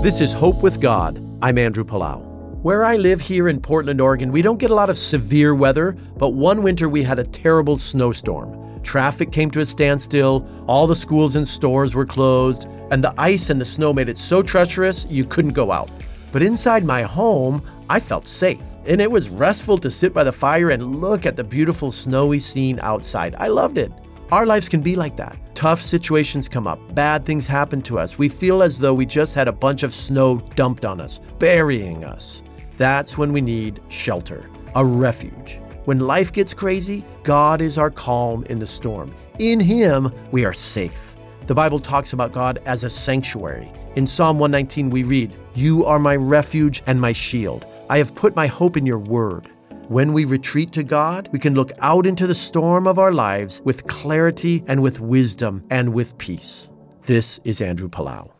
This is Hope with God. I'm Andrew Palau. Where I live here in Portland, Oregon, we don't get a lot of severe weather, but one winter we had a terrible snowstorm. Traffic came to a standstill, all the schools and stores were closed, and the ice and the snow made it so treacherous you couldn't go out. But inside my home, I felt safe, and it was restful to sit by the fire and look at the beautiful snowy scene outside. I loved it. Our lives can be like that. Tough situations come up, bad things happen to us. We feel as though we just had a bunch of snow dumped on us, burying us. That's when we need shelter, a refuge. When life gets crazy, God is our calm in the storm. In Him, we are safe. The Bible talks about God as a sanctuary. In Psalm 119, we read, You are my refuge and my shield. I have put my hope in your word. When we retreat to God, we can look out into the storm of our lives with clarity and with wisdom and with peace. This is Andrew Palau.